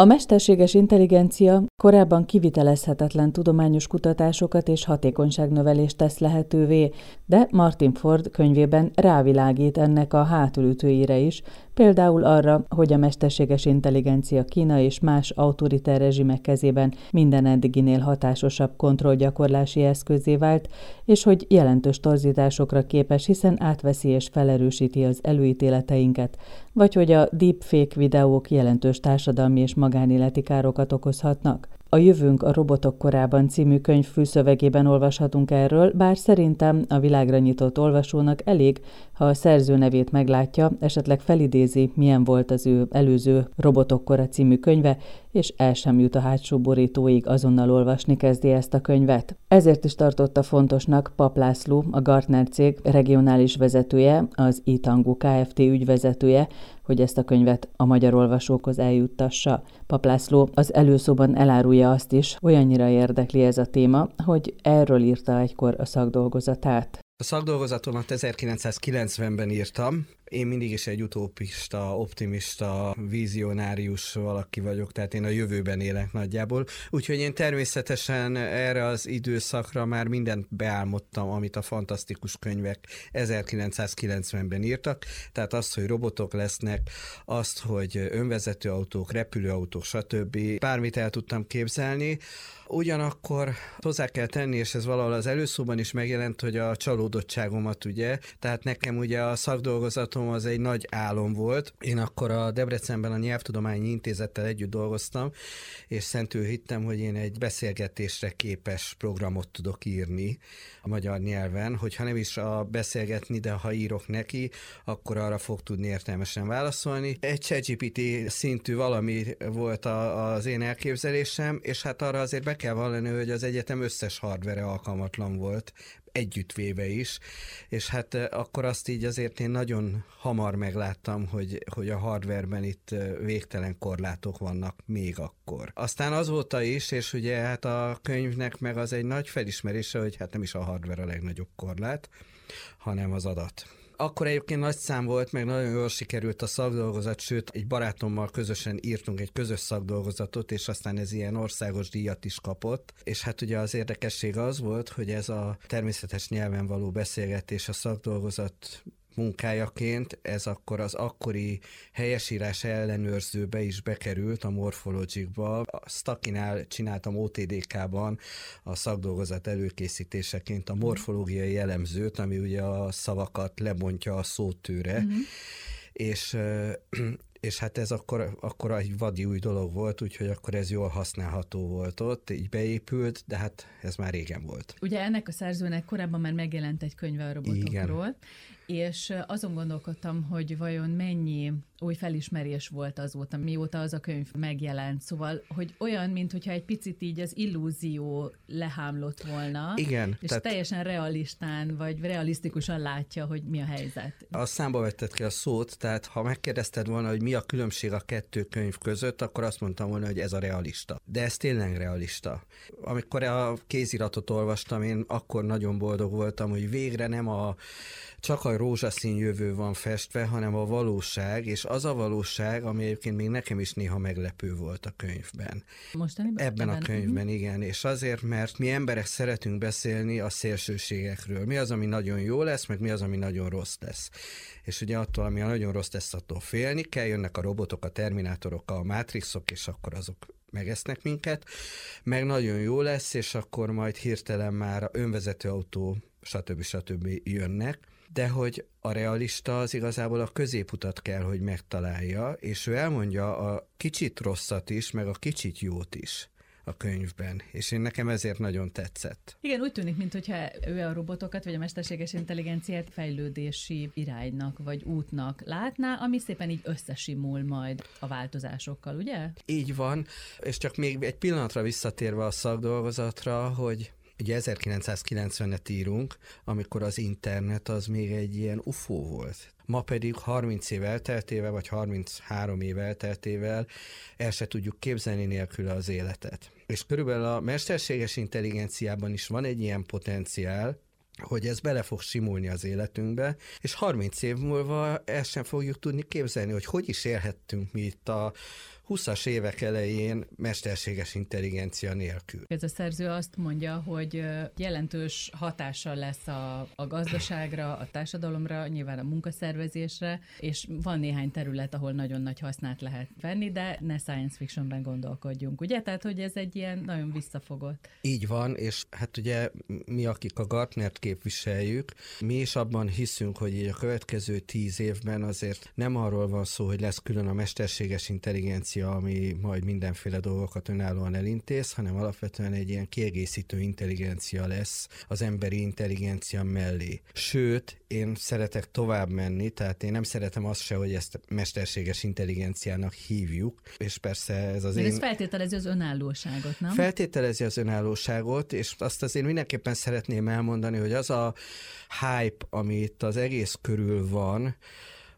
A mesterséges intelligencia korábban kivitelezhetetlen tudományos kutatásokat és hatékonyságnövelést tesz lehetővé, de Martin Ford könyvében rávilágít ennek a hátulütőire is, például arra, hogy a mesterséges intelligencia Kína és más autoriter rezsimek kezében minden eddiginél hatásosabb kontrollgyakorlási eszközé vált, és hogy jelentős torzításokra képes, hiszen átveszi és felerősíti az előítéleteinket, vagy hogy a deepfake videók jelentős társadalmi és magánéleti károkat okozhatnak. A Jövőnk a robotok korában című könyv fűszövegében olvashatunk erről, bár szerintem a világra nyitott olvasónak elég, ha a szerző nevét meglátja, esetleg felidézi, milyen volt az ő előző Robotok kora című könyve, és el sem jut a hátsó borítóig, azonnal olvasni kezdi ezt a könyvet. Ezért is tartotta fontosnak Pap László, a Gartner cég regionális vezetője, az Itangu Kft. ügyvezetője, hogy ezt a könyvet a magyar olvasókhoz eljuttassa. Paplászló az előszóban elárulja azt is, olyannyira érdekli ez a téma, hogy erről írta egykor a szakdolgozatát. A szakdolgozatomat 1990-ben írtam. Én mindig is egy utópista, optimista, vizionárius valaki vagyok, tehát én a jövőben élek nagyjából. Úgyhogy én természetesen erre az időszakra már mindent beálmodtam, amit a fantasztikus könyvek 1990-ben írtak. Tehát azt, hogy robotok lesznek, azt, hogy önvezető autók, repülőautók, stb. Bármit el tudtam képzelni. Ugyanakkor hozzá kell tenni, és ez valahol az előszóban is megjelent, hogy a csalódottságomat ugye, tehát nekem ugye a szakdolgozatom az egy nagy álom volt. Én akkor a Debrecenben a Nyelvtudományi Intézettel együtt dolgoztam, és szentül hittem, hogy én egy beszélgetésre képes programot tudok írni a magyar nyelven, hogyha nem is a beszélgetni, de ha írok neki, akkor arra fog tudni értelmesen válaszolni. Egy ChatGPT szintű valami volt a, az én elképzelésem, és hát arra azért be kell vallani, hogy az egyetem összes hardvere alkalmatlan volt, együttvéve is, és hát akkor azt így azért én nagyon hamar megláttam, hogy, hogy a hardverben itt végtelen korlátok vannak még akkor. Aztán azóta is, és ugye hát a könyvnek meg az egy nagy felismerése, hogy hát nem is a hardware a legnagyobb korlát, hanem az adat. Akkor egyébként nagy szám volt, meg nagyon jól sikerült a szakdolgozat, sőt, egy barátommal közösen írtunk egy közös szakdolgozatot, és aztán ez ilyen országos díjat is kapott. És hát ugye az érdekesség az volt, hogy ez a természetes nyelven való beszélgetés a szakdolgozat munkájaként ez akkor az akkori helyesírás ellenőrzőbe is bekerült a Morphologic-ba. A Stakinál csináltam OTDK-ban a szakdolgozat előkészítéseként a morfológiai elemzőt, ami ugye a szavakat lebontja a szótőre, mm-hmm. és és hát ez akkor, akkor egy vadi új dolog volt, úgyhogy akkor ez jól használható volt ott, így beépült, de hát ez már régen volt. Ugye ennek a szerzőnek korábban már megjelent egy könyve a robotokról, Igen és azon gondolkodtam, hogy vajon mennyi új felismerés volt azóta, mióta az a könyv megjelent. Szóval, hogy olyan, mintha egy picit így az illúzió lehámlott volna. Igen. És tehát teljesen realistán, vagy realisztikusan látja, hogy mi a helyzet. A számba vetted ki a szót, tehát ha megkérdezted volna, hogy mi a különbség a kettő könyv között, akkor azt mondtam volna, hogy ez a realista. De ez tényleg realista. Amikor a kéziratot olvastam, én akkor nagyon boldog voltam, hogy végre nem a csak a rózsaszín jövő van festve, hanem a valóság, és az a valóság, ami egyébként még nekem is néha meglepő volt a könyvben. Mostani? Ebben a könyvben, uh-huh. igen. És azért, mert mi emberek szeretünk beszélni a szélsőségekről. Mi az, ami nagyon jó lesz, meg mi az, ami nagyon rossz lesz. És ugye attól, ami a nagyon rossz lesz, attól félni kell, jönnek a robotok, a terminátorok, a mátrixok, és akkor azok megesznek minket, meg nagyon jó lesz, és akkor majd hirtelen már önvezető autó, stb. stb. jönnek, de hogy a realista az igazából a középutat kell, hogy megtalálja, és ő elmondja a kicsit rosszat is, meg a kicsit jót is a könyvben, és én nekem ezért nagyon tetszett. Igen, úgy tűnik, mintha ő a robotokat, vagy a mesterséges intelligenciát fejlődési iránynak, vagy útnak látná, ami szépen így összesimul majd a változásokkal, ugye? Így van, és csak még egy pillanatra visszatérve a szakdolgozatra, hogy Ugye 1990-et írunk, amikor az internet az még egy ilyen UFO volt. Ma pedig 30 év elteltével, vagy 33 év elteltével el se tudjuk képzelni nélkül az életet. És körülbelül a mesterséges intelligenciában is van egy ilyen potenciál, hogy ez bele fog simulni az életünkbe, és 30 év múlva el sem fogjuk tudni képzelni, hogy hogy is élhettünk mi itt a 20-as évek elején mesterséges intelligencia nélkül. Ez a szerző azt mondja, hogy jelentős hatással lesz a, a gazdaságra, a társadalomra, nyilván a munkaszervezésre, és van néhány terület, ahol nagyon nagy hasznát lehet venni, de ne science fictionben gondolkodjunk, ugye? Tehát, hogy ez egy ilyen nagyon visszafogott. Így van, és hát ugye mi, akik a Gartnert képviseljük, mi is abban hiszünk, hogy így a következő tíz évben azért nem arról van szó, hogy lesz külön a mesterséges intelligencia, ami majd mindenféle dolgokat önállóan elintéz, hanem alapvetően egy ilyen kiegészítő intelligencia lesz az emberi intelligencia mellé. Sőt, én szeretek tovább menni, tehát én nem szeretem azt se, hogy ezt mesterséges intelligenciának hívjuk, és persze ez az Mert én... ez feltételezi az önállóságot, nem? Feltételezi az önállóságot, és azt azért mindenképpen szeretném elmondani, hogy az a hype, ami itt az egész körül van,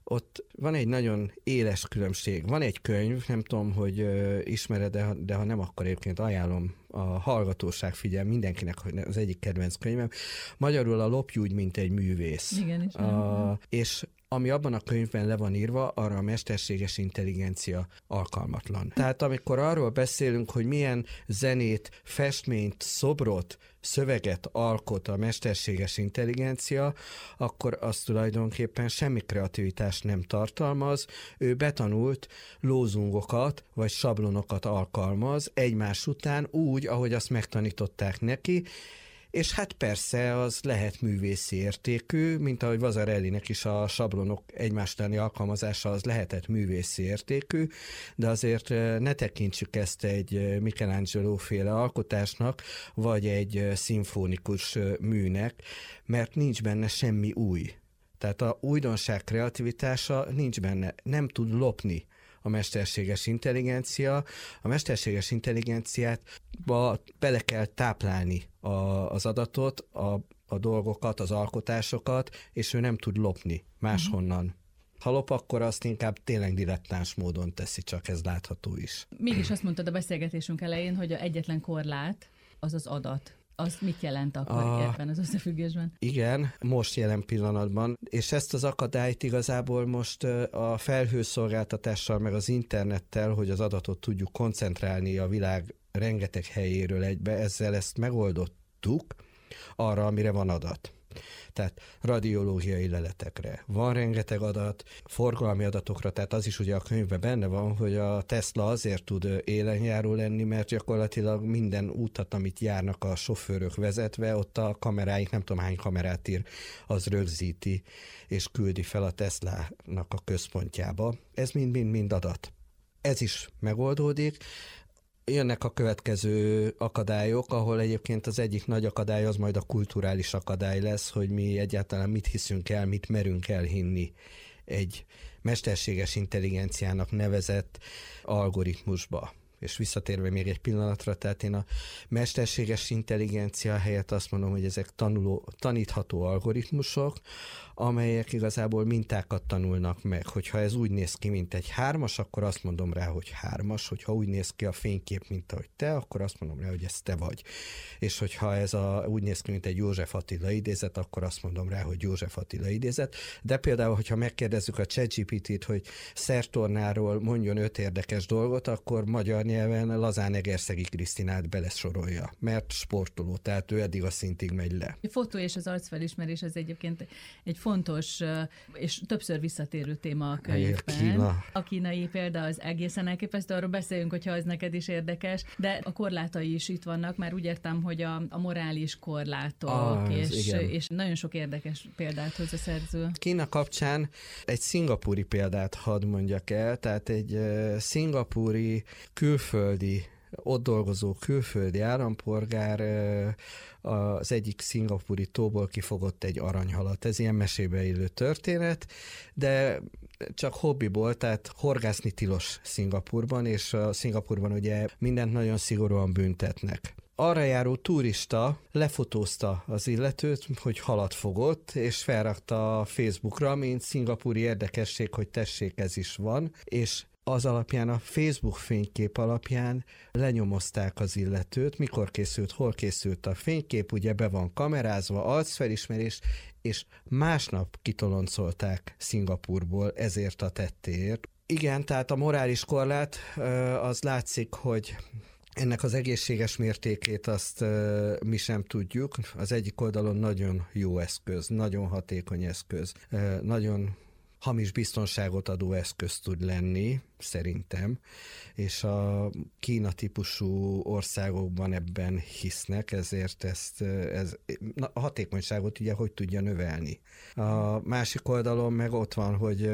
ott van egy nagyon éles különbség. Van egy könyv, nem tudom, hogy ismered, de, de ha nem, akkor egyébként ajánlom a hallgatóság figyel mindenkinek, hogy az egyik kedvenc könyvem. Magyarul a lopj úgy, mint egy művész. Igen, is. A, és ami abban a könyvben le van írva, arra a mesterséges intelligencia alkalmatlan. Tehát amikor arról beszélünk, hogy milyen zenét, festményt, szobrot, szöveget alkot a mesterséges intelligencia, akkor az tulajdonképpen semmi kreativitást nem tartalmaz, ő betanult lózungokat vagy sablonokat alkalmaz egymás után úgy, ahogy azt megtanították neki, és hát persze az lehet művészi értékű, mint ahogy Vazarellinek is a sablonok egymás utáni alkalmazása az lehetett művészi értékű, de azért ne tekintsük ezt egy Michelangelo féle alkotásnak, vagy egy szimfonikus műnek, mert nincs benne semmi új. Tehát a újdonság kreativitása nincs benne, nem tud lopni a mesterséges intelligencia. A mesterséges intelligenciát bele kell táplálni a, az adatot, a, a dolgokat, az alkotásokat, és ő nem tud lopni máshonnan. Uh-huh. Ha lop, akkor azt inkább tényleg dilettáns módon teszi, csak ez látható is. Mégis azt mondtad a beszélgetésünk elején, hogy a egyetlen korlát az az adat az mit jelent akkor a, ebben az összefüggésben? Igen, most jelen pillanatban, és ezt az akadályt igazából most a felhőszolgáltatással, meg az internettel, hogy az adatot tudjuk koncentrálni a világ rengeteg helyéről egybe, ezzel ezt megoldottuk arra, amire van adat tehát radiológiai leletekre. Van rengeteg adat, forgalmi adatokra, tehát az is ugye a könyvben benne van, hogy a Tesla azért tud élenjáró lenni, mert gyakorlatilag minden útat, amit járnak a sofőrök vezetve, ott a kameráink, nem tudom hány kamerát ír, az rögzíti és küldi fel a Tesla-nak a központjába. Ez mind-mind-mind adat. Ez is megoldódik, jönnek a következő akadályok, ahol egyébként az egyik nagy akadály az majd a kulturális akadály lesz, hogy mi egyáltalán mit hiszünk el, mit merünk elhinni egy mesterséges intelligenciának nevezett algoritmusba. És visszatérve még egy pillanatra, tehát én a mesterséges intelligencia helyett azt mondom, hogy ezek tanuló, tanítható algoritmusok, amelyek igazából mintákat tanulnak meg. Hogyha ez úgy néz ki, mint egy hármas, akkor azt mondom rá, hogy hármas, hogyha úgy néz ki a fénykép, mint ahogy te, akkor azt mondom rá, hogy ez te vagy. És hogyha ez a, úgy néz ki, mint egy József Attila idézet, akkor azt mondom rá, hogy József Attila idézet. De például, hogyha megkérdezzük a ChatGPT-t, hogy szertornáról mondjon öt érdekes dolgot, akkor magyar nyelven lazán Egerszegi Krisztinát belesorolja, mert sportoló, tehát ő eddig a szintig megy le. A fotó és az arcfelismerés az egyébként egy fontos és többször visszatérő téma a könyvben. Kína. A kínai példa az egészen elképesztő, arról beszéljünk, hogyha az neked is érdekes, de a korlátai is itt vannak, már úgy értem, hogy a, a morális korlátok, ah, és, és nagyon sok érdekes példát hoz a szerző. Kína kapcsán egy szingapúri példát hadd mondjak el, tehát egy szingapúri külföldi ott dolgozó külföldi állampolgár az egyik szingapúri tóból kifogott egy aranyhalat. Ez ilyen mesébe illő történet, de csak hobbiból, tehát horgászni tilos Szingapurban, és a Szingapurban ugye mindent nagyon szigorúan büntetnek arra járó turista lefotózta az illetőt, hogy halat fogott, és felrakta a Facebookra, mint szingapúri érdekesség, hogy tessék, ez is van, és az alapján, a Facebook fénykép alapján lenyomozták az illetőt, mikor készült, hol készült a fénykép, ugye be van kamerázva, arcfelismerés, és másnap kitoloncolták Szingapurból ezért a tettéért. Igen, tehát a morális korlát az látszik, hogy ennek az egészséges mértékét azt mi sem tudjuk. Az egyik oldalon nagyon jó eszköz, nagyon hatékony eszköz, nagyon hamis biztonságot adó eszköz tud lenni, szerintem, és a Kína típusú országokban ebben hisznek, ezért ezt, ez, na, a hatékonyságot ugye hogy tudja növelni. A másik oldalon meg ott van, hogy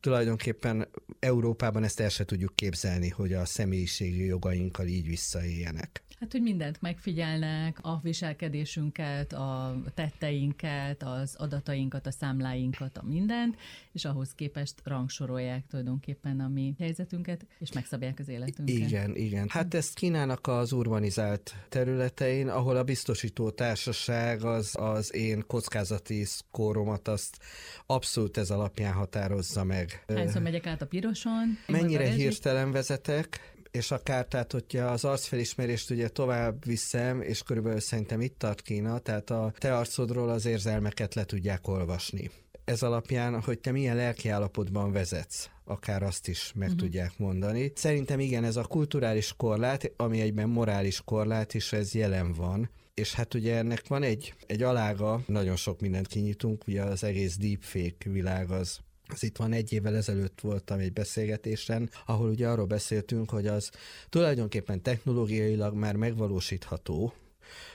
tulajdonképpen Európában ezt el se tudjuk képzelni, hogy a személyiségi jogainkkal így visszaéljenek. Hát, hogy mindent megfigyelnek, a viselkedésünket, a tetteinket, az adatainkat, a számláinkat, a mindent, és ahhoz képest rangsorolják tulajdonképpen a mi helyzetünket, és megszabják az életünket. Igen, igen. Hát ezt Kínának az urbanizált területein, ahol a biztosító társaság az, az én kockázati szkóromat azt abszolút ez alapján határozza meg. Hányszor megyek át a piroson? Mennyire hirtelen vezetek? És akár, tehát hogyha az arcfelismerést ugye tovább viszem, és körülbelül szerintem itt tart Kína, tehát a te arcodról az érzelmeket le tudják olvasni. Ez alapján, hogy te milyen lelkiállapotban vezetsz, akár azt is meg uh-huh. tudják mondani. Szerintem igen, ez a kulturális korlát, ami egyben morális korlát is, ez jelen van és hát ugye ennek van egy, egy alága, nagyon sok mindent kinyitunk, ugye az egész deepfake világ az az itt van egy évvel ezelőtt voltam egy beszélgetésen, ahol ugye arról beszéltünk, hogy az tulajdonképpen technológiailag már megvalósítható,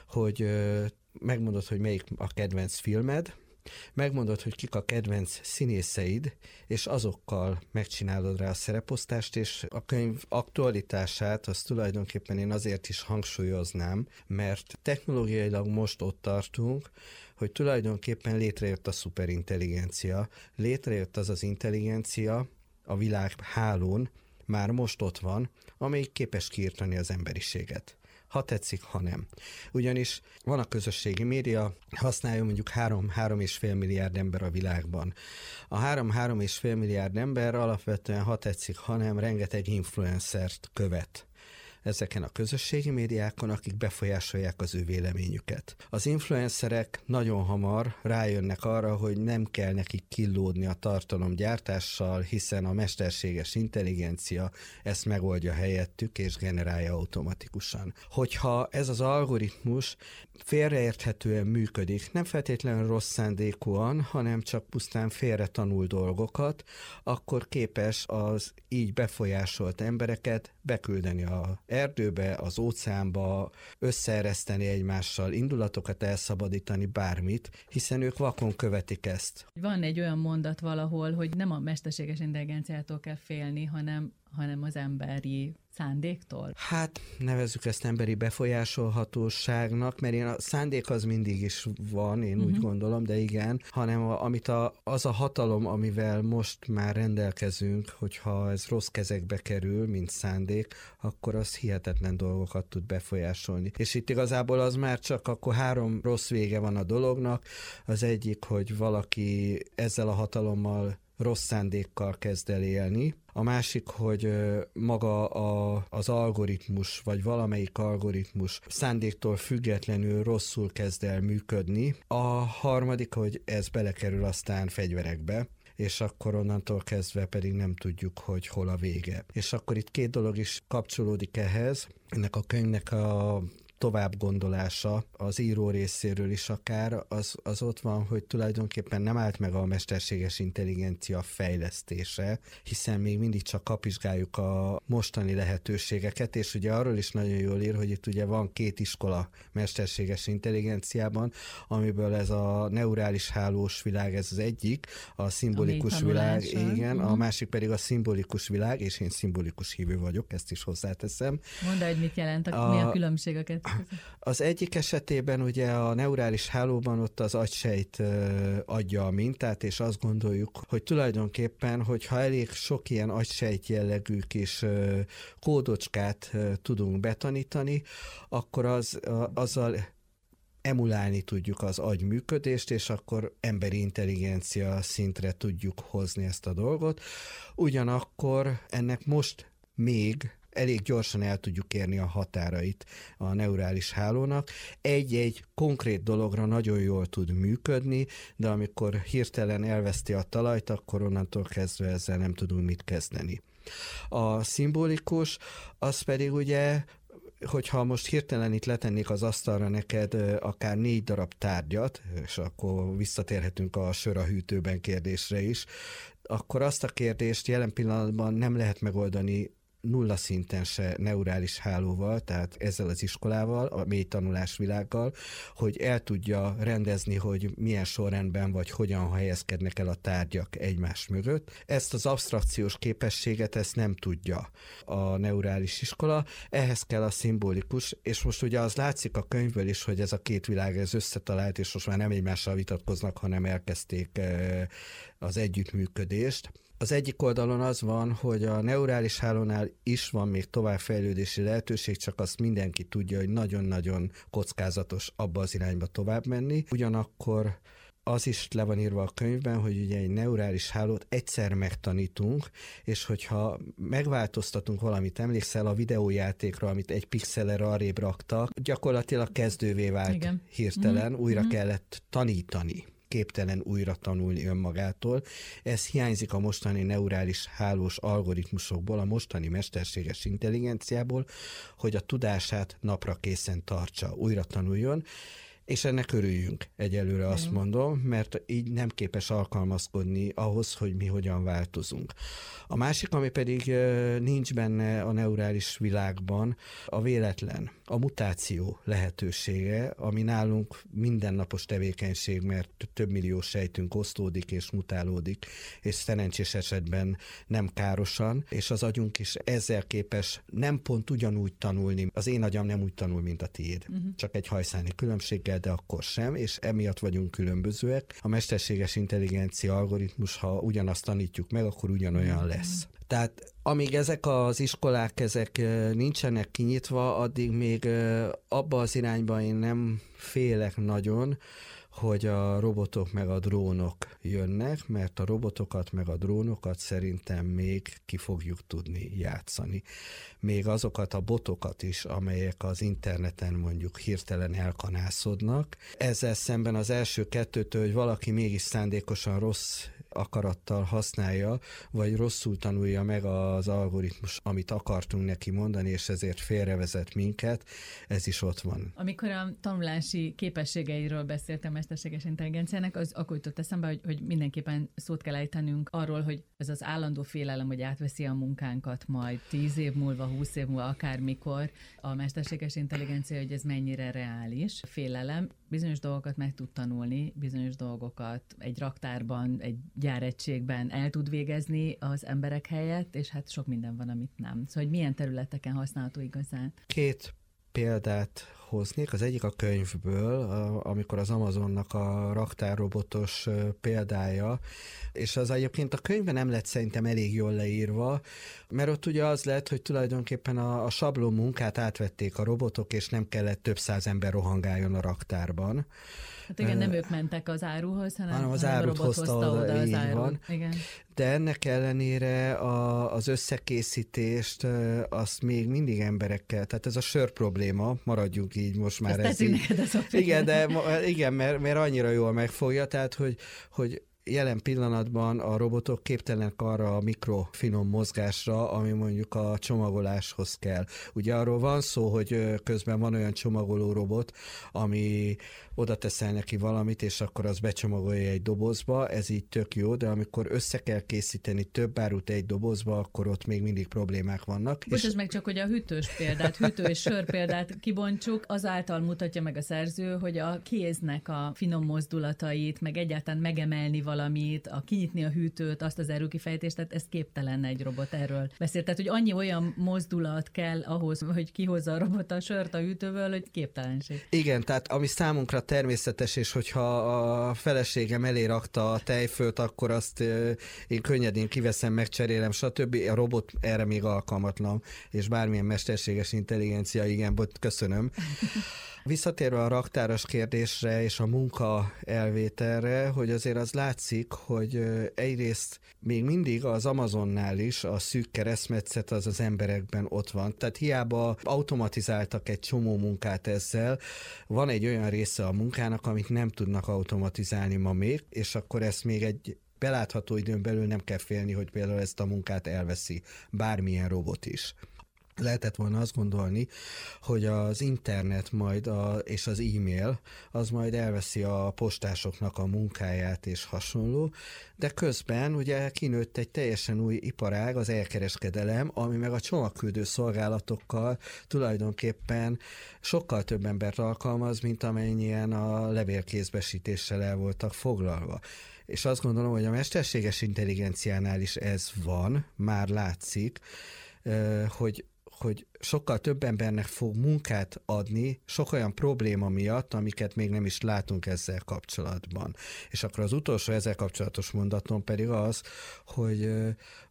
hogy megmondod, hogy melyik a kedvenc filmed, megmondod, hogy kik a kedvenc színészeid, és azokkal megcsinálod rá a szereposztást, és a könyv aktualitását az tulajdonképpen én azért is hangsúlyoznám, mert technológiailag most ott tartunk, hogy tulajdonképpen létrejött a szuperintelligencia, létrejött az az intelligencia a világ hálón, már most ott van, amelyik képes kiirtani az emberiséget ha tetszik, ha nem. Ugyanis van a közösségi média, használja mondjuk 3-3,5 milliárd ember a világban. A 3-3,5 milliárd ember alapvetően, ha tetszik, ha nem, rengeteg influencert követ ezeken a közösségi médiákon, akik befolyásolják az ő véleményüket. Az influencerek nagyon hamar rájönnek arra, hogy nem kell nekik killódni a tartalomgyártással, hiszen a mesterséges intelligencia ezt megoldja helyettük és generálja automatikusan. Hogyha ez az algoritmus félreérthetően működik, nem feltétlenül rossz szándékúan, hanem csak pusztán félre tanul dolgokat, akkor képes az így befolyásolt embereket beküldeni a erdőbe, az óceánba, összeereszteni egymással, indulatokat elszabadítani, bármit, hiszen ők vakon követik ezt. Van egy olyan mondat valahol, hogy nem a mesterséges intelligenciától kell félni, hanem hanem az emberi szándéktól? Hát nevezzük ezt emberi befolyásolhatóságnak, mert én a szándék az mindig is van, én uh-huh. úgy mhm. gondolom, de igen, hanem a, amit a, az a hatalom, amivel most már rendelkezünk, hogyha ez rossz kezekbe kerül, mint szándék, akkor az hihetetlen dolgokat tud befolyásolni. És itt igazából az már csak akkor három rossz vége van a dolognak. Az egyik, hogy valaki ezzel a hatalommal rossz szándékkal kezd el élni. A másik, hogy maga a, az algoritmus, vagy valamelyik algoritmus szándéktól függetlenül rosszul kezd el működni. A harmadik, hogy ez belekerül aztán fegyverekbe, és akkor onnantól kezdve pedig nem tudjuk, hogy hol a vége. És akkor itt két dolog is kapcsolódik ehhez. Ennek a könyvnek a tovább gondolása az író részéről is akár, az, az ott van, hogy tulajdonképpen nem állt meg a mesterséges intelligencia fejlesztése, hiszen még mindig csak kapizsgáljuk a mostani lehetőségeket, és ugye arról is nagyon jól ír, hogy itt ugye van két iskola mesterséges intelligenciában, amiből ez a neurális hálós világ, ez az egyik, a szimbolikus a világ, igen, uh-huh. a másik pedig a szimbolikus világ, és én szimbolikus hívő vagyok, ezt is hozzáteszem. Mondd, hogy mit jelent, a, mi a különbség a kettő az egyik esetében ugye a neurális hálóban ott az agysejt adja a mintát, és azt gondoljuk, hogy tulajdonképpen, hogyha elég sok ilyen agysejt jellegű kis kódocskát tudunk betanítani, akkor az, azzal emulálni tudjuk az agy működést, és akkor emberi intelligencia szintre tudjuk hozni ezt a dolgot. Ugyanakkor ennek most még elég gyorsan el tudjuk érni a határait a neurális hálónak. Egy-egy konkrét dologra nagyon jól tud működni, de amikor hirtelen elveszti a talajt, akkor onnantól kezdve ezzel nem tudunk mit kezdeni. A szimbolikus, az pedig ugye hogyha most hirtelen itt letennék az asztalra neked akár négy darab tárgyat, és akkor visszatérhetünk a sör a hűtőben kérdésre is, akkor azt a kérdést jelen pillanatban nem lehet megoldani nulla szinten se neurális hálóval, tehát ezzel az iskolával, a mély tanulás világgal, hogy el tudja rendezni, hogy milyen sorrendben vagy hogyan helyezkednek el a tárgyak egymás mögött. Ezt az abstrakciós képességet ezt nem tudja a neurális iskola, ehhez kell a szimbolikus, és most ugye az látszik a könyvből is, hogy ez a két világ ez összetalált, és most már nem egymással vitatkoznak, hanem elkezdték eh, az együttműködést. Az egyik oldalon az van, hogy a neurális hálónál is van még továbbfejlődési lehetőség, csak azt mindenki tudja, hogy nagyon-nagyon kockázatos abba az irányba tovább menni. Ugyanakkor az is le van írva a könyvben, hogy ugye egy neurális hálót egyszer megtanítunk, és hogyha megváltoztatunk valamit, emlékszel a videójátékra, amit egy pixeler arrébb raktak, gyakorlatilag kezdővé vált Igen. hirtelen, mm-hmm. újra mm-hmm. kellett tanítani képtelen újra tanulni önmagától. Ez hiányzik a mostani neurális hálós algoritmusokból, a mostani mesterséges intelligenciából, hogy a tudását napra készen tartsa, újra tanuljon, és ennek örüljünk egyelőre azt mondom, mert így nem képes alkalmazkodni ahhoz, hogy mi hogyan változunk. A másik, ami pedig nincs benne a neurális világban, a véletlen, a mutáció lehetősége, ami nálunk mindennapos tevékenység, mert több millió sejtünk osztódik és mutálódik, és szerencsés esetben nem károsan, és az agyunk is ezzel képes nem pont ugyanúgy tanulni. Az én agyam nem úgy tanul, mint a tiéd, uh-huh. csak egy hajszáni különbséggel, de akkor sem, és emiatt vagyunk különbözőek. A mesterséges intelligencia algoritmus, ha ugyanazt tanítjuk meg, akkor ugyanolyan lesz. Tehát amíg ezek az iskolák ezek nincsenek kinyitva, addig még abba az irányba én nem félek nagyon, hogy a robotok meg a drónok jönnek, mert a robotokat meg a drónokat szerintem még ki fogjuk tudni játszani. Még azokat a botokat is, amelyek az interneten mondjuk hirtelen elkanászodnak. Ezzel szemben az első kettőtől, hogy valaki mégis szándékosan rossz akarattal használja, vagy rosszul tanulja meg az algoritmus, amit akartunk neki mondani, és ezért félrevezet minket, ez is ott van. Amikor a tanulási képességeiről beszéltem mesterséges intelligenciának, az akkor jutott eszembe, hogy, hogy mindenképpen szót kell ejtenünk arról, hogy ez az állandó félelem, hogy átveszi a munkánkat majd tíz év múlva, húsz év múlva, akármikor a mesterséges intelligencia, hogy ez mennyire reális félelem. Bizonyos dolgokat meg tud tanulni, bizonyos dolgokat egy raktárban, egy gyáregységben el tud végezni az emberek helyett, és hát sok minden van, amit nem. Szóval, hogy milyen területeken használható igazán? Két példát hoznék. Az egyik a könyvből, amikor az Amazonnak a raktárrobotos példája, és az egyébként a könyvben nem lett szerintem elég jól leírva, mert ott ugye az lett, hogy tulajdonképpen a, a sablon munkát átvették a robotok, és nem kellett több száz ember rohangáljon a raktárban. Hát igen, nem ők mentek az áruhoz, hanem, hanem az árut hozta, oda, oda az árut. Van. Igen. De ennek ellenére a, az összekészítést azt még mindig emberekkel, tehát ez a sör probléma, maradjunk így most már. Ez, ez így. Ez a igen, de igen, mert, mert annyira jól megfogja, tehát hogy, hogy jelen pillanatban a robotok képtelenek arra a mikrofinom mozgásra, ami mondjuk a csomagoláshoz kell. Ugye arról van szó, hogy közben van olyan csomagoló robot, ami oda teszel neki valamit, és akkor az becsomagolja egy dobozba, ez így tök jó, de amikor össze kell készíteni több árut egy dobozba, akkor ott még mindig problémák vannak. Bocsás és... meg csak, hogy a hűtős példát, hűtő és sör példát kibontsuk, azáltal mutatja meg a szerző, hogy a kéznek a finom mozdulatait, meg egyáltalán megemelni valamit, a kinyitni a hűtőt, azt az erőkifejtést, tehát ez képtelen egy robot erről beszélt. Tehát, hogy annyi olyan mozdulat kell ahhoz, hogy kihozza a robot a sört a hűtőből, hogy képtelenség. Igen, tehát ami számunkra természetes, és hogyha a feleségem elé rakta a tejfőt, akkor azt én könnyedén kiveszem, megcserélem, stb. A robot erre még alkalmatlan, és bármilyen mesterséges intelligencia, igen, köszönöm. Visszatérve a raktáros kérdésre és a munka elvételre, hogy azért az látszik, hogy egyrészt még mindig az Amazonnál is a szűk keresztmetszet az az emberekben ott van. Tehát hiába automatizáltak egy csomó munkát ezzel, van egy olyan része a munkának, amit nem tudnak automatizálni ma még, és akkor ezt még egy belátható időn belül nem kell félni, hogy például ezt a munkát elveszi bármilyen robot is lehetett volna azt gondolni, hogy az internet majd a, és az e-mail az majd elveszi a postásoknak a munkáját és hasonló, de közben ugye kinőtt egy teljesen új iparág, az elkereskedelem, ami meg a csomagküldő szolgálatokkal tulajdonképpen sokkal több embert alkalmaz, mint amennyien a levélkézbesítéssel el voltak foglalva. És azt gondolom, hogy a mesterséges intelligenciánál is ez van, már látszik, hogy hogy sokkal több embernek fog munkát adni sok olyan probléma miatt, amiket még nem is látunk ezzel kapcsolatban. És akkor az utolsó ezzel kapcsolatos mondatom pedig az, hogy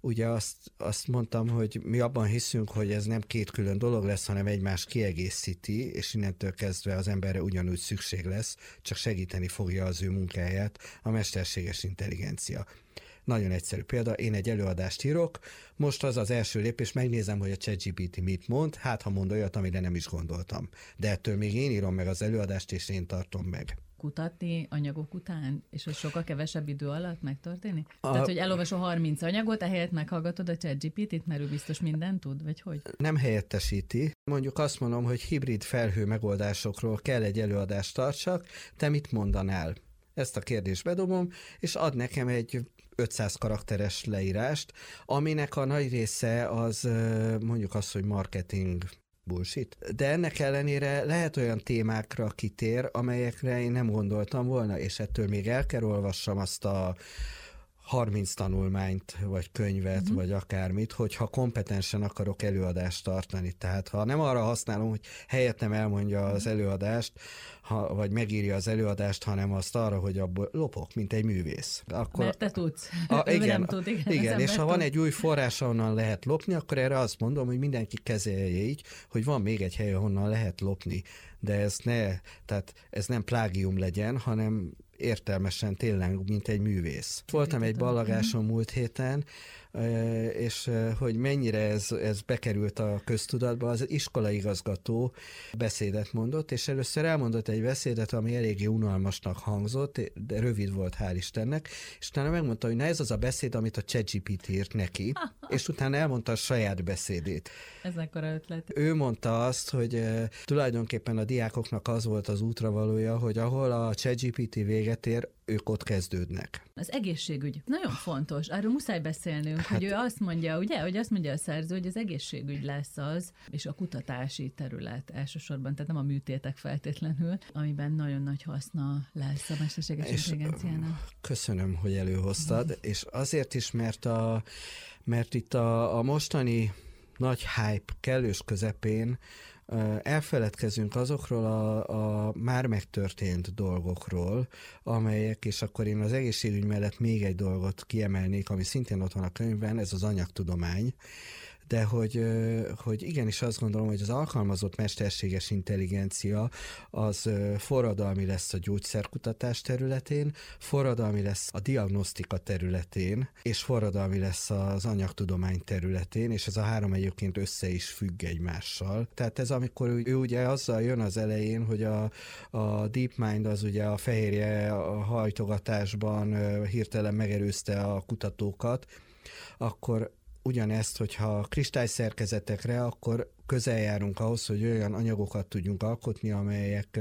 ugye azt, azt mondtam, hogy mi abban hiszünk, hogy ez nem két külön dolog lesz, hanem egymás kiegészíti, és innentől kezdve az emberre ugyanúgy szükség lesz, csak segíteni fogja az ő munkáját a mesterséges intelligencia. Nagyon egyszerű példa, én egy előadást írok, most az az első lépés, megnézem, hogy a ChatGPT mit mond, hát ha mond olyat, amire nem is gondoltam. De ettől még én írom meg az előadást, és én tartom meg kutatni anyagok után, és hogy sokkal kevesebb idő alatt megtörténik? A... Tehát, hogy elolvasol 30 anyagot, ehelyett meghallgatod a ChatGPT-t, mert ő biztos mindent tud, vagy hogy? Nem helyettesíti. Mondjuk azt mondom, hogy hibrid felhő megoldásokról kell egy előadást tartsak, te mit mondanál? Ezt a kérdést bedobom, és ad nekem egy 500 karakteres leírást, aminek a nagy része az mondjuk az, hogy marketing bullshit. De ennek ellenére lehet olyan témákra kitér, amelyekre én nem gondoltam volna, és ettől még el kell olvassam azt a 30 tanulmányt, vagy könyvet, uh-huh. vagy akármit, hogyha kompetensen akarok előadást tartani. Tehát ha nem arra használom, hogy helyettem elmondja az mhm. előadást, ha, vagy megírja az előadást, hanem azt arra, hogy abból lopok, mint egy művész. Akkor, Mert te tudsz. A, igen, nem tud, igen, igen és ha tud. van egy új forrás, ahonnan lehet lopni, akkor erre azt mondom, hogy mindenki kezelje így, hogy van még egy hely, ahonnan lehet lopni. De ez ne, tehát ez nem plágium legyen, hanem értelmesen tényleg, mint egy művész. Voltam egy ballagáson múlt héten, és hogy mennyire ez, ez bekerült a köztudatba, az iskolaigazgató beszédet mondott, és először elmondott egy beszédet, ami eléggé unalmasnak hangzott, de rövid volt, hál' Istennek, és utána megmondta, hogy na ez az a beszéd, amit a ChatGPT írt neki, és utána elmondta a saját beszédét. Ez ekkora ötlet. Ő mondta azt, hogy tulajdonképpen a diákoknak az volt az útravalója, hogy ahol a ChatGPT véget ér, ők ott kezdődnek. Az egészségügy nagyon fontos, erről muszáj beszélnünk, hát, hogy ő azt mondja, ugye, hogy azt mondja a szerző, hogy az egészségügy lesz az, és a kutatási terület elsősorban, tehát nem a műtétek feltétlenül, amiben nagyon nagy haszna lesz a mesterséges intelligenciának. Köszönöm, hogy előhoztad, és azért is, mert, a, mert itt a, a mostani nagy hype kellős közepén elfeledkezünk azokról a, a már megtörtént dolgokról, amelyek, és akkor én az egészségügy mellett még egy dolgot kiemelnék, ami szintén ott van a könyvben, ez az anyagtudomány, de hogy, hogy igenis azt gondolom, hogy az alkalmazott mesterséges intelligencia az forradalmi lesz a gyógyszerkutatás területén, forradalmi lesz a diagnosztika területén, és forradalmi lesz az anyagtudomány területén, és ez a három egyébként össze is függ egymással. Tehát ez amikor ő, ő ugye azzal jön az elején, hogy a, a DeepMind az ugye a fehérje a hajtogatásban hirtelen megerőzte a kutatókat, akkor ugyanezt, hogyha kristályszerkezetekre, akkor közel járunk ahhoz, hogy olyan anyagokat tudjunk alkotni, amelyek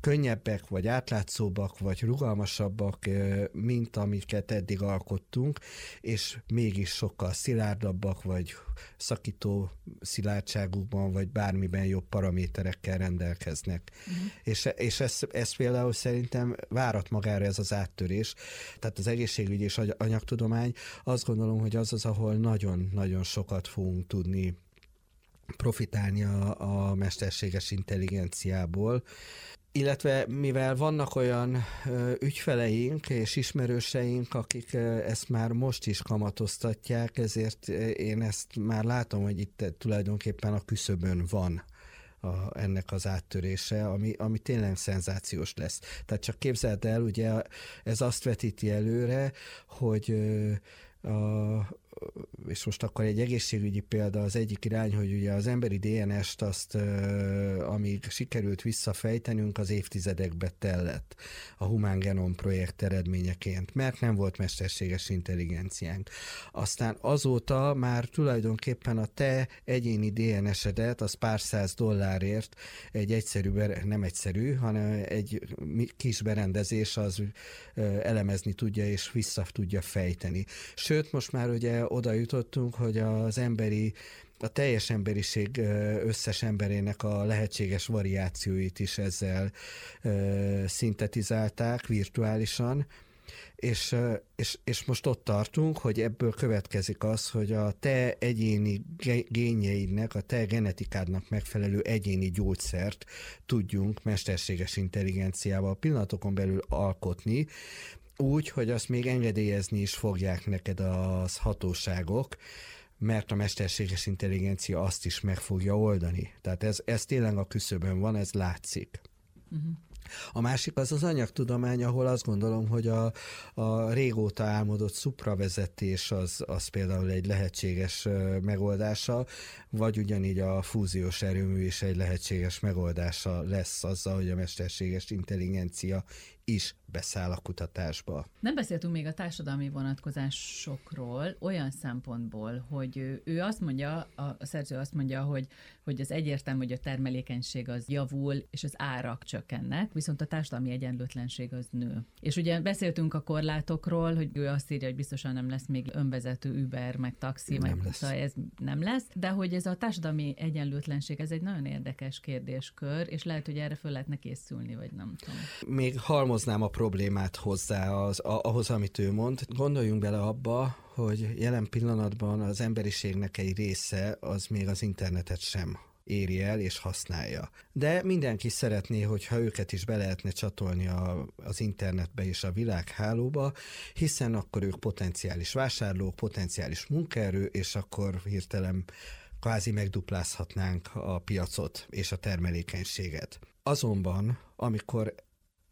könnyebbek, vagy átlátszóbbak, vagy rugalmasabbak, mint amiket eddig alkottunk, és mégis sokkal szilárdabbak, vagy szakító szilárdságukban, vagy bármiben jobb paraméterekkel rendelkeznek. Uh-huh. És, és ez, ez például szerintem várat magára ez az áttörés. Tehát az egészségügy és anyagtudomány azt gondolom, hogy az az, ahol nagyon-nagyon sokat fogunk tudni profitálni a, a mesterséges intelligenciából, illetve mivel vannak olyan ö, ügyfeleink és ismerőseink, akik ö, ezt már most is kamatoztatják, ezért én ezt már látom, hogy itt tulajdonképpen a küszöbön van a, ennek az áttörése, ami, ami tényleg szenzációs lesz. Tehát csak képzeld el, ugye ez azt vetíti előre, hogy a, és most akkor egy egészségügyi példa az egyik irány, hogy ugye az emberi DNS-t azt, amíg sikerült visszafejtenünk, az évtizedekbe tellett a Human Genome projekt eredményeként, mert nem volt mesterséges intelligenciánk. Aztán azóta már tulajdonképpen a te egyéni DNS-edet az pár száz dollárért egy egyszerű, nem egyszerű, hanem egy kis berendezés az elemezni tudja és vissza tudja fejteni. Sőt, most már ugye oda jutottunk, hogy az emberi a teljes emberiség összes emberének a lehetséges variációit is ezzel szintetizálták virtuálisan, és, és, és most ott tartunk, hogy ebből következik az, hogy a te egyéni génjeidnek, a te genetikádnak megfelelő egyéni gyógyszert tudjunk mesterséges intelligenciával pillanatokon belül alkotni, úgy, hogy azt még engedélyezni is fogják neked az hatóságok, mert a mesterséges intelligencia azt is meg fogja oldani. Tehát ez, ez tényleg a küszöbön van, ez látszik. Uh-huh. A másik az az anyagtudomány, ahol azt gondolom, hogy a, a régóta álmodott szupravezetés az, az például egy lehetséges megoldása, vagy ugyanígy a fúziós erőmű is egy lehetséges megoldása lesz azzal, hogy a mesterséges intelligencia is beszáll a kutatásba. Nem beszéltünk még a társadalmi vonatkozásokról olyan szempontból, hogy ő azt mondja, a szerző azt mondja, hogy, hogy az egyértelmű, hogy a termelékenység az javul, és az árak csökkennek, viszont a társadalmi egyenlőtlenség az nő. És ugye beszéltünk a korlátokról, hogy ő azt írja, hogy biztosan nem lesz még önvezető Uber, meg taxi, nem meg lesz. Ez nem lesz, de hogy ez a társadalmi egyenlőtlenség, ez egy nagyon érdekes kérdéskör, és lehet, hogy erre föl lehetne készülni, vagy nem tudom. Még halmoz halmoznám a problémát hozzá az, ahhoz, amit ő mond. Gondoljunk bele abba, hogy jelen pillanatban az emberiségnek egy része az még az internetet sem éri el és használja. De mindenki szeretné, hogyha őket is be lehetne csatolni a, az internetbe és a világhálóba, hiszen akkor ők potenciális vásárlók, potenciális munkaerő, és akkor hirtelen kvázi megduplázhatnánk a piacot és a termelékenységet. Azonban, amikor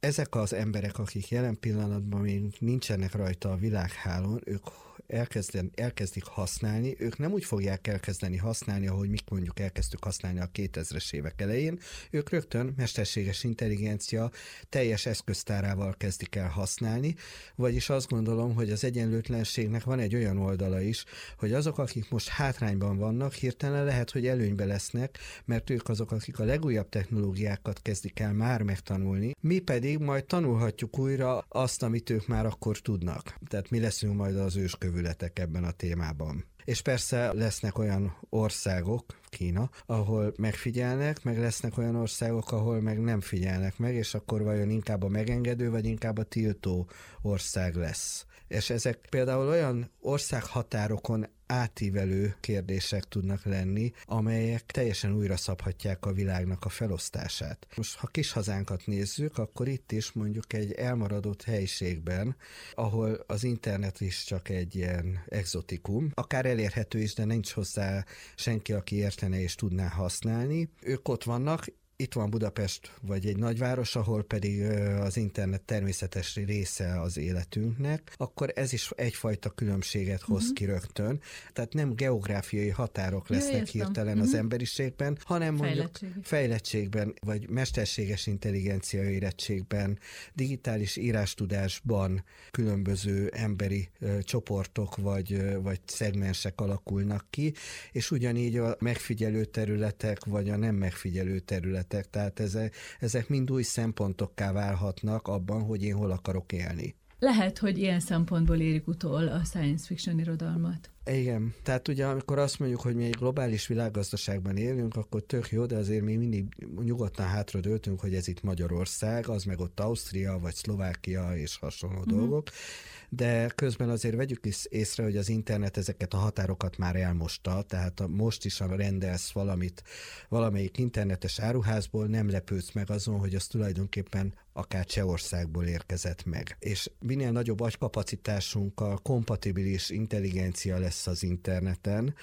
ezek az emberek, akik jelen pillanatban még nincsenek rajta a világhálón, ők elkezden, elkezdik használni, ők nem úgy fogják elkezdeni használni, ahogy mi mondjuk elkezdtük használni a 2000-es évek elején, ők rögtön mesterséges intelligencia teljes eszköztárával kezdik el használni, vagyis azt gondolom, hogy az egyenlőtlenségnek van egy olyan oldala is, hogy azok, akik most hátrányban vannak, hirtelen lehet, hogy előnybe lesznek, mert ők azok, akik a legújabb technológiákat kezdik el már megtanulni, mi pedig majd tanulhatjuk újra azt, amit ők már akkor tudnak. Tehát mi leszünk majd az őskövő kövületek ebben a témában. És persze lesznek olyan országok, Kína, ahol megfigyelnek, meg lesznek olyan országok, ahol meg nem figyelnek meg, és akkor vajon inkább a megengedő, vagy inkább a tiltó ország lesz. És ezek például olyan országhatárokon átívelő kérdések tudnak lenni, amelyek teljesen újra szabhatják a világnak a felosztását. Most, ha kis hazánkat nézzük, akkor itt is mondjuk egy elmaradott helyiségben, ahol az internet is csak egy ilyen exotikum, akár elérhető is, de nincs hozzá senki, aki értene és tudná használni. Ők ott vannak, itt van Budapest, vagy egy nagyváros, ahol pedig az internet természetes része az életünknek, akkor ez is egyfajta különbséget hoz uh-huh. ki rögtön. Tehát nem geográfiai határok lesznek ja, hirtelen uh-huh. az mhm. emberiségben, hanem mondjuk fejlettségben, vagy mesterséges intelligencia érettségben, digitális írástudásban különböző emberi ö, csoportok vagy, ö, vagy szegmensek alakulnak ki, és ugyanígy a megfigyelő területek, vagy a nem megfigyelő területek területek, tehát ezek, ezek mind új szempontokká válhatnak abban, hogy én hol akarok élni. Lehet, hogy ilyen szempontból érik utol a science fiction irodalmat. Igen, tehát ugye amikor azt mondjuk, hogy mi egy globális világgazdaságban élünk, akkor tök jó, de azért mi mindig nyugodtan hátradőltünk, hogy ez itt Magyarország, az meg ott Ausztria, vagy Szlovákia és hasonló uh-huh. dolgok, de közben azért vegyük is észre, hogy az internet ezeket a határokat már elmosta, tehát a, most is, ha rendelsz valamit valamelyik internetes áruházból, nem lepődsz meg azon, hogy az tulajdonképpen akár Csehországból érkezett meg. És minél nagyobb agykapacitásunkkal kompatibilis intelligencia lesz lesz az interneten,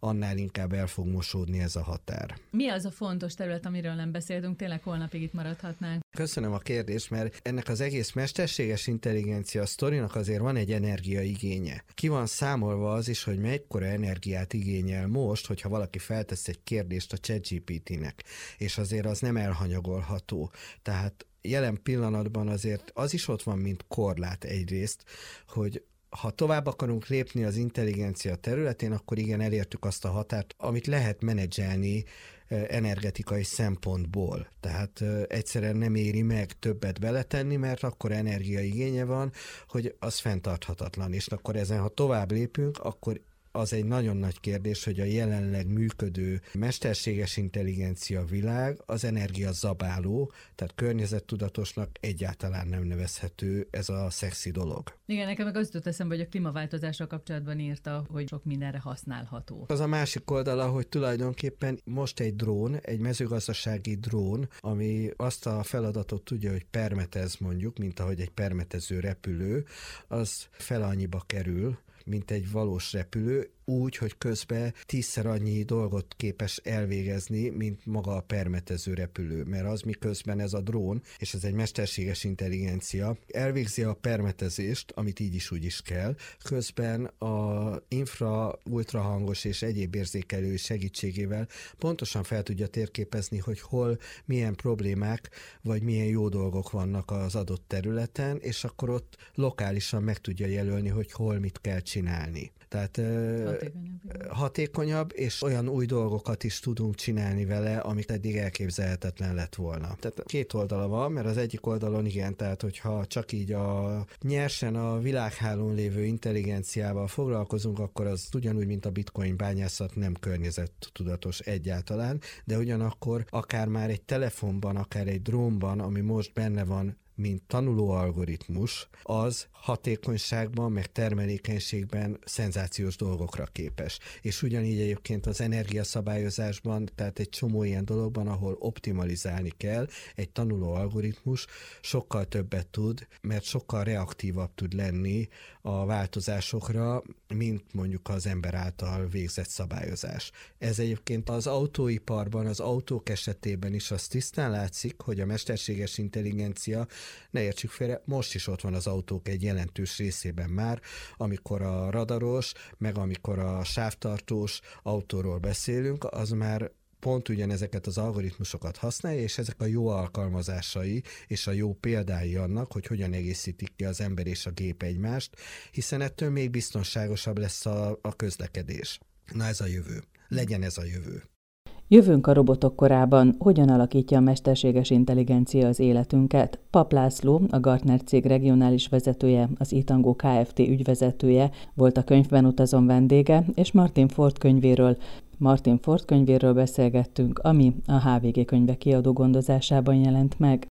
annál inkább el fog mosódni ez a határ. Mi az a fontos terület, amiről nem beszéltünk, tényleg holnapig itt maradhatnánk? Köszönöm a kérdést, mert ennek az egész mesterséges intelligencia sztorinak azért van egy energiaigénye. Ki van számolva az is, hogy mekkora energiát igényel most, hogyha valaki feltesz egy kérdést a ChatGPT-nek, és azért az nem elhanyagolható. Tehát jelen pillanatban azért az is ott van, mint korlát egyrészt, hogy ha tovább akarunk lépni az intelligencia területén, akkor igen, elértük azt a határt, amit lehet menedzselni energetikai szempontból. Tehát egyszerűen nem éri meg többet beletenni, mert akkor energiaigénye van, hogy az fenntarthatatlan. És akkor ezen, ha tovább lépünk, akkor az egy nagyon nagy kérdés, hogy a jelenleg működő mesterséges intelligencia világ az energia zabáló, tehát környezettudatosnak egyáltalán nem nevezhető ez a szexi dolog. Igen, nekem meg az jutott eszembe, hogy a klímaváltozással kapcsolatban írta, hogy sok mindenre használható. Az a másik oldala, hogy tulajdonképpen most egy drón, egy mezőgazdasági drón, ami azt a feladatot tudja, hogy permetez mondjuk, mint ahogy egy permetező repülő, az fel annyiba kerül, mint egy valós repülő, úgy, hogy közben tízszer annyi dolgot képes elvégezni, mint maga a permetező repülő, mert az miközben ez a drón, és ez egy mesterséges intelligencia, elvégzi a permetezést, amit így is úgy is kell, közben a infra, ultrahangos és egyéb érzékelő segítségével pontosan fel tudja térképezni, hogy hol milyen problémák, vagy milyen jó dolgok vannak az adott területen, és akkor ott lokálisan meg tudja jelölni, hogy hol mit kell csinálni. Tehát hatékonyabb, hatékonyabb, és olyan új dolgokat is tudunk csinálni vele, amik eddig elképzelhetetlen lett volna. Tehát két oldala van, mert az egyik oldalon igen, tehát hogyha csak így a nyersen a világhálón lévő intelligenciával foglalkozunk, akkor az ugyanúgy, mint a bitcoin bányászat nem környezettudatos egyáltalán, de ugyanakkor akár már egy telefonban, akár egy drónban, ami most benne van mint tanuló algoritmus, az hatékonyságban, meg termelékenységben szenzációs dolgokra képes. És ugyanígy egyébként az energiaszabályozásban, tehát egy csomó ilyen dologban, ahol optimalizálni kell, egy tanuló algoritmus sokkal többet tud, mert sokkal reaktívabb tud lenni a változásokra, mint mondjuk az ember által végzett szabályozás. Ez egyébként az autóiparban, az autók esetében is az tisztán látszik, hogy a mesterséges intelligencia ne értsük félre, most is ott van az autók egy jelentős részében már, amikor a radaros, meg amikor a sávtartós autóról beszélünk, az már pont ugyanezeket az algoritmusokat használja, és ezek a jó alkalmazásai és a jó példái annak, hogy hogyan egészítik ki az ember és a gép egymást, hiszen ettől még biztonságosabb lesz a, a közlekedés. Na ez a jövő. Legyen ez a jövő. Jövünk a robotok korában, hogyan alakítja a mesterséges intelligencia az életünket? Pap László, a Gartner cég regionális vezetője, az Itango Kft. ügyvezetője volt a könyvben utazom vendége, és Martin Ford könyvéről, Martin Ford könyvéről beszélgettünk, ami a HVG könyve kiadó gondozásában jelent meg.